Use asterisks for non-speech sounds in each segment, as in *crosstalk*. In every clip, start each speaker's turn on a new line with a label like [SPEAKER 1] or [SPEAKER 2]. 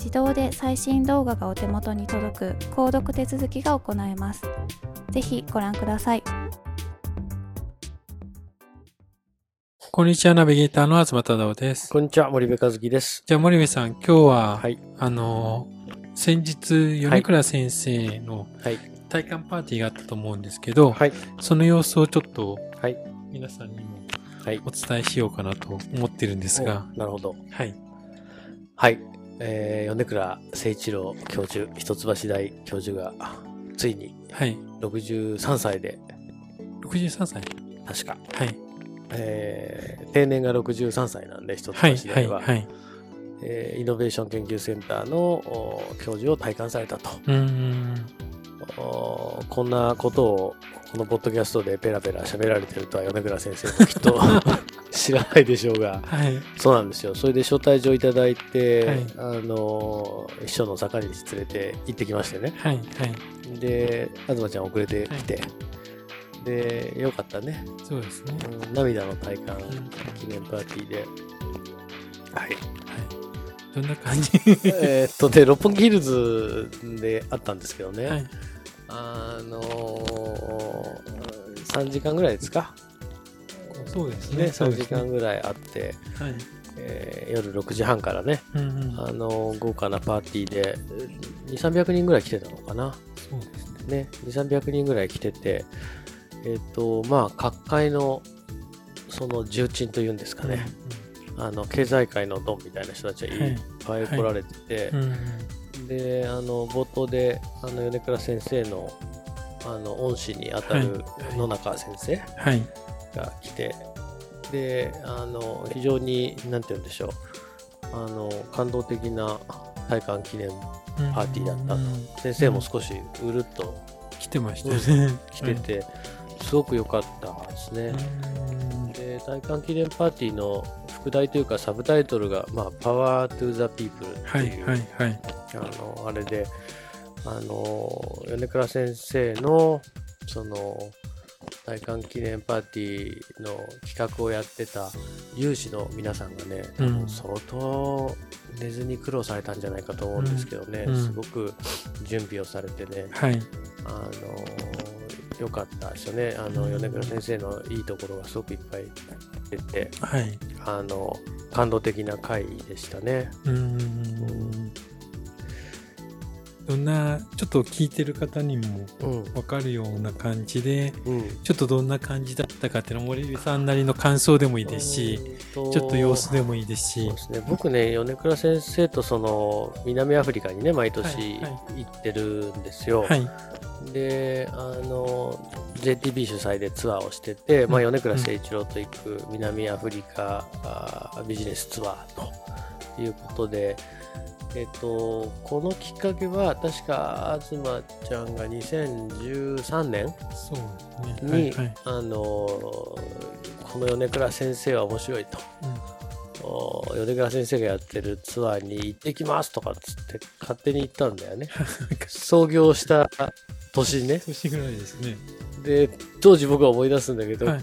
[SPEAKER 1] 自動で最新動画がお手元に届く購読手続きが行えます。ぜひご覧ください。
[SPEAKER 2] こんにちは、ナビゲーターの東忠夫です。
[SPEAKER 3] こんにちは、森部和樹です。
[SPEAKER 2] じゃあ、森部さん、今日は、はい、あの、先日、米倉先生の体感パーティーがあったと思うんですけど、はい、その様子をちょっと、はい、皆さんにもお伝えしようかなと思ってるんですが。
[SPEAKER 3] なるほど。
[SPEAKER 2] はい。
[SPEAKER 3] はい。えー、米倉誠一郎教授、一橋大教授が、ついに、はい。63歳で。
[SPEAKER 2] 63歳
[SPEAKER 3] 確か。
[SPEAKER 2] はい。
[SPEAKER 3] えー、定年が63歳なんで、一橋大は。はい、はい、はい。えー、イノベーション研究センターの教授を体感されたと。うんこんなことをこのポッドキャストでペラペラ喋られてるとは米倉先生もきっと知らないでしょうが、はい、そうなんですよ。それで招待状いただいて、はい、あの一緒の坂道連れて行ってきましてね、はいはい、で東ちゃん遅れてきて、はい、でよかったね。
[SPEAKER 2] そうですね、
[SPEAKER 3] うん、涙の体感記念パーティーで、はい、はい。
[SPEAKER 2] どんな感じ？*laughs*
[SPEAKER 3] えっとで六本木ヒルズであったんですけどね、はい、あのー、3時間ぐらいですか？
[SPEAKER 2] そうですね。ね
[SPEAKER 3] 3時間ぐらいあって、はい。えー、夜6時半からね、うんうん、あの豪華なパーティーで2300人ぐらい来てたのかな。
[SPEAKER 2] そうですね。ね
[SPEAKER 3] 2300人ぐらい来ててえっ、ー、とまあ各界のその重鎮というんですかね、うんうん、あの経済界のドンみたいな人たちはいっぱい来られてて、はい。はいうん。であの冒頭であの米倉先生のあの恩師にあたる野中先生が来て、はい、であの非常に何て言うんでしょう。あの感動的な体感記念パーティーだったと、先生も少しうるっと
[SPEAKER 2] 来てましたね。*laughs*
[SPEAKER 3] 来てて、すごく良かったですね。で体感記念パーティーの副題というかサブタイトルが、まあ、パワートゥーザピープルっていう、はいはいはい、あのあれであの米倉先生のその大観記念パーティーの企画をやってた有志の皆さんがね、うん、相当寝ずに苦労されたんじゃないかと思うんですけどね、うん、すごく準備をされてね、はい、あの良かったですよね。あの米倉先生のいいところがすごくいっぱい出て、はい、あの感動的な回でしたね。うん
[SPEAKER 2] どんなちょっと聞いてる方にも分かるような感じで、うん、ちょっとどんな感じだったかっていうの森さんなりの感想でもいいですし、ちょっと様子でもいいですし。
[SPEAKER 3] そうですね、僕ね米倉先生とその南アフリカにね毎年行ってるんですよ。はい、であの JTB 主催でツアーをしてて、まあ、米倉誠一郎と行く南アフリカ、うん、ビジネスツアーということで。えっと、このきっかけは確か東ちゃんが2013年に、ね。はいはい、あのこの米倉先生は面白いと、うん、米倉先生がやってるツアーに行ってきますとかっつって勝手に行ったんだよね。*laughs* 創業した年ね。
[SPEAKER 2] 年ぐらいですね。
[SPEAKER 3] で当時僕は思い出すんだけど、はい、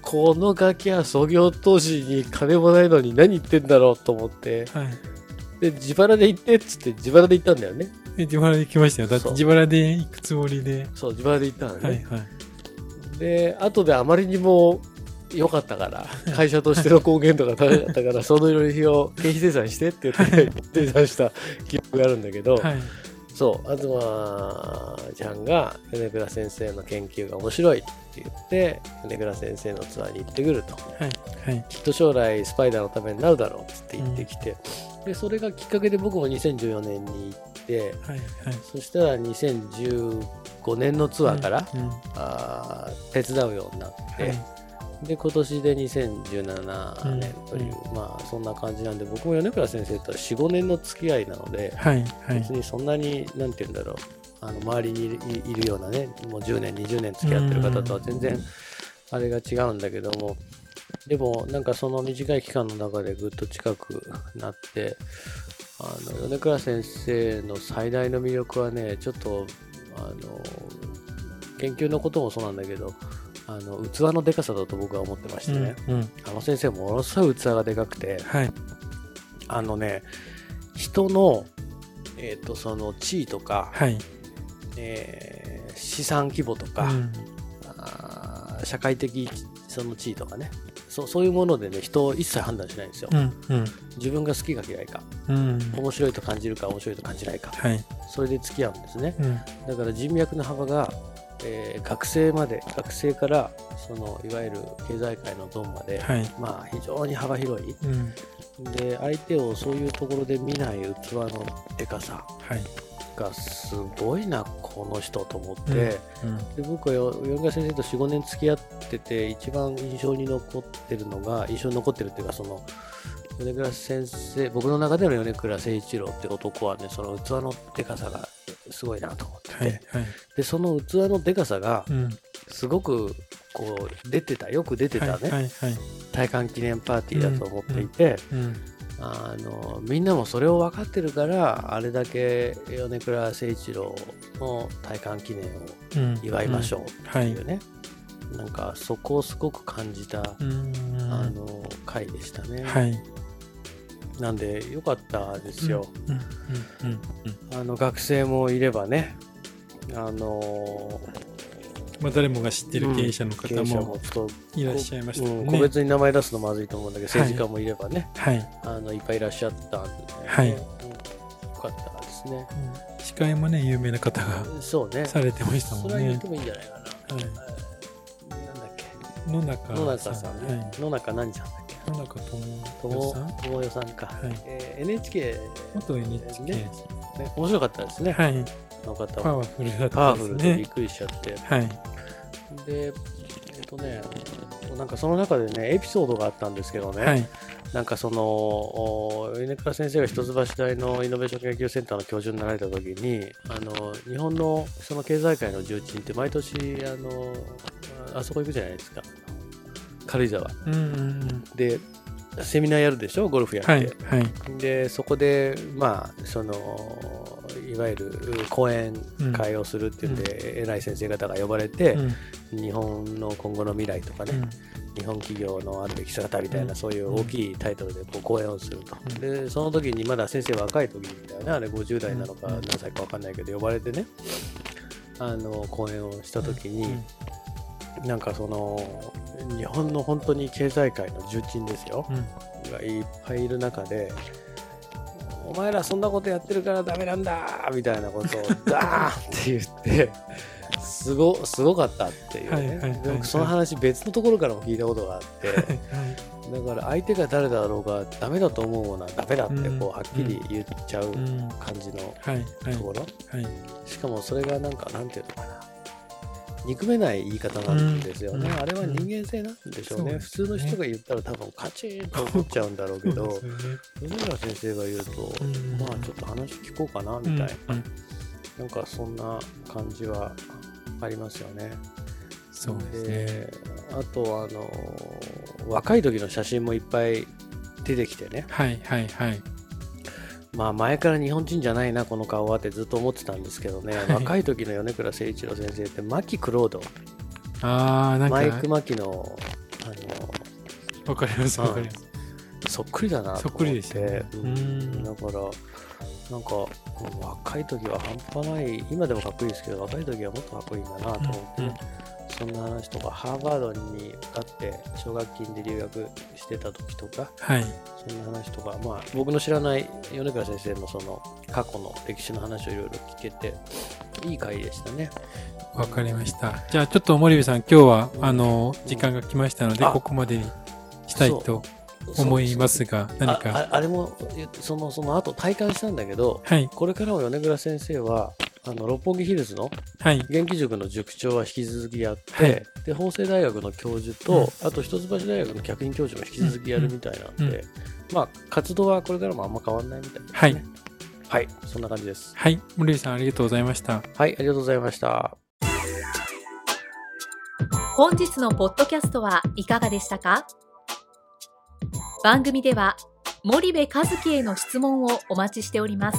[SPEAKER 3] このガキは創業当時に金もないのに何言ってんだろうと思って、はいで、自腹で行ってっつって自腹で行ったんだよね。
[SPEAKER 2] 自腹で行きましたよ。だって自腹で行くつもりで。
[SPEAKER 3] そう、自腹で行ったのね。はいはい。で、後であまりにも良かったから、*laughs* 会社としての貢献とか高かったから、その費を経費精算してって言って、*laughs* 精算した記憶があるんだけど、はい、そう、東ちゃんが米倉先生の研究が面白いって言って、米倉先生のツアーに行ってくると。はいはい、きっと将来スパイダーのためになるだろうって言ってきて、うん。でそれがきっかけで僕も2014年に行って、はいはい、そしたら2015年のツアーから、うんうん、あ手伝うようになって、はい、で今年で2017年という、うん、まあそんな感じなんで僕も米倉先生とは45年の付き合いなので、はいはい、別にそんなに何て言うんだろうあの周りにいるようなねもう10年20年付き合ってる方とは全然あれが違うんだけども、でも、なんかその短い期間の中でぐっと近くなって、あの、米倉先生の最大の魅力はね、ちょっと、あの、研究のこともそうなんだけど、あの器のでかさだと僕は思ってましてね、うんうん、あの先生ものすごい器がでかくて、はい、あのね人の、えーと、その地位とか、はい、えー、資産規模とか、うん、あ社会的その地位とかね。そうそういうものでね人を一切判断しないんですよ、うんうん、自分が好きか嫌いか、うん、面白いと感じるか面白いと感じないか、はい、それで付き合うんですね、うん、だから人脈の幅が、えー、学生まで学生からそのいわゆる経済界のドンまで、はい、まあ非常に幅広い、で相手をそういうところで見ない器のでかさ、はい。がすごいなこの人と思って、うん。うん、で僕は米倉先生と45年付き合ってて一番印象に残ってるのが印象に残ってるっていうかその米倉先生僕の中での米倉誠一郎って男はねその器のでかさがすごいなと思ってて、はいはい、でその器のでかさがすごくこう出てたよく出てたね、はいはいはい、体感記念パーティーだと思っていて、うんうん。うんあのみんなもそれを分かってるからあれだけ米倉誠一郎の体感記念を祝いましょうっていうね、うん。うん。はい、なんかそこをすごく感じたあの回でしたね。はい、なんでよかったですよ。あの学生もいればねあの
[SPEAKER 2] まあ、誰もが知ってる経営者の方もいらっしゃいましたね、
[SPEAKER 3] うん、個別に名前出すのまずいと思うんだけど、政治家もいればね、はい、あのいっぱいいらっしゃったんで、ね、はい、うん、よかったですね、
[SPEAKER 2] うん、司会もね有名な方がそうね。されてましたもんね。それは
[SPEAKER 3] 言ってもいいんじゃないかな、はい、野中野中さんね、はい、野中何さんだっけ？野中智智代さんか、はい。えー、NHK
[SPEAKER 2] 元 NHK ね。ね
[SPEAKER 3] 面白かったですね。はい。の方は。パワフルだった、ね、パワフルでびっくりしちゃって、はい、でえっ、とねなんかその中でねエピソードがあったんですけどね、はい、なんかその米倉先生が一橋大のイノベーション研究センターの教授になられた時にあの日本のその経済界の重鎮って毎年あのあそこ行くじゃないですか。軽井沢、うんうんうん、でセミナーやるでしょ？ゴルフやって、はいはい、でそこでまあそのいわゆる講演会をするっていうんで、うん、偉い先生方が呼ばれて、うん、日本の今後の未来とかね、うん、日本企業のあるべき姿みたいな、そういう大きいタイトルでこう講演をすると、でその時にまだ先生若い時だよねあれ50代なのか何歳か分かんないけど呼ばれてねあの講演をした時に、なんかその日本の本当に経済界の重鎮ですよ、がいっぱいいる中でお前らそんなことやってるからダメなんだみたいなことを *laughs* ダーンって言ってすごすごかったっていうね、その話別のところからも聞いたことがあって、だから相手が誰だろうがダメだと思うものはダメだってこうはっきり言っちゃう感じのところ、しかもそれがなんかなんていうのかな憎めない言い方なんですよね、うん、あれは人間性なんでしょうね、うん、普通の人が言ったら多分カチンと怒っちゃうんだろうけど米村、*laughs* ね、先生が言うと、うん、まあちょっと話聞こうかなみたいな、なんかそんな感じはありますよね。
[SPEAKER 2] そうですね。
[SPEAKER 3] あとあの若い時の写真もいっぱい出てきてね。
[SPEAKER 2] はいはいはい
[SPEAKER 3] まあ前から日本人じゃないなこの顔はってずっと思ってたんですけどね、はい、若い時の米倉誠一郎先生って牧クロード
[SPEAKER 2] あなんか
[SPEAKER 3] マイク・マキのあ
[SPEAKER 2] のわかりますわかりま
[SPEAKER 3] す。そっくりだな
[SPEAKER 2] と思って。そっくりでしたね。
[SPEAKER 3] うん。だからなんか若い時は半端ない今でもかっこいいですけど若い時はもっとかっこいいんだなと思って、うんうんそんな話とか、ハーバードに受かって奨学金で留学してた時とか、
[SPEAKER 2] はい、
[SPEAKER 3] そんな話とか、まあ、僕の知らない米倉先生のその過去の歴史の話をいろいろ聞けて、いい回でしたね。
[SPEAKER 2] わかりました。じゃあちょっと森部さん、今日は、あの、時間が来ましたので、ここまでにしたいと思いますが、何か
[SPEAKER 3] あ。あれも、その、その後体感したんだけど、
[SPEAKER 2] はい、
[SPEAKER 3] これからも米倉先生は、あの六本木ヒルズの元気塾の塾長は引き続きやって、はい、で法政大学の教授と、うん、あと一橋大学の客員教授も引き続きやるみたいなんで、うんうん、まあ活動はこれからもあんま変わらないみたいですね。はい、はい、そんな感じです。
[SPEAKER 2] はい、森さんありがとうございました。
[SPEAKER 3] はい、ありがとうございました。
[SPEAKER 4] 本日のポッドキャストはいかがでしたか？番組では森部和樹への質問をお待ちしております。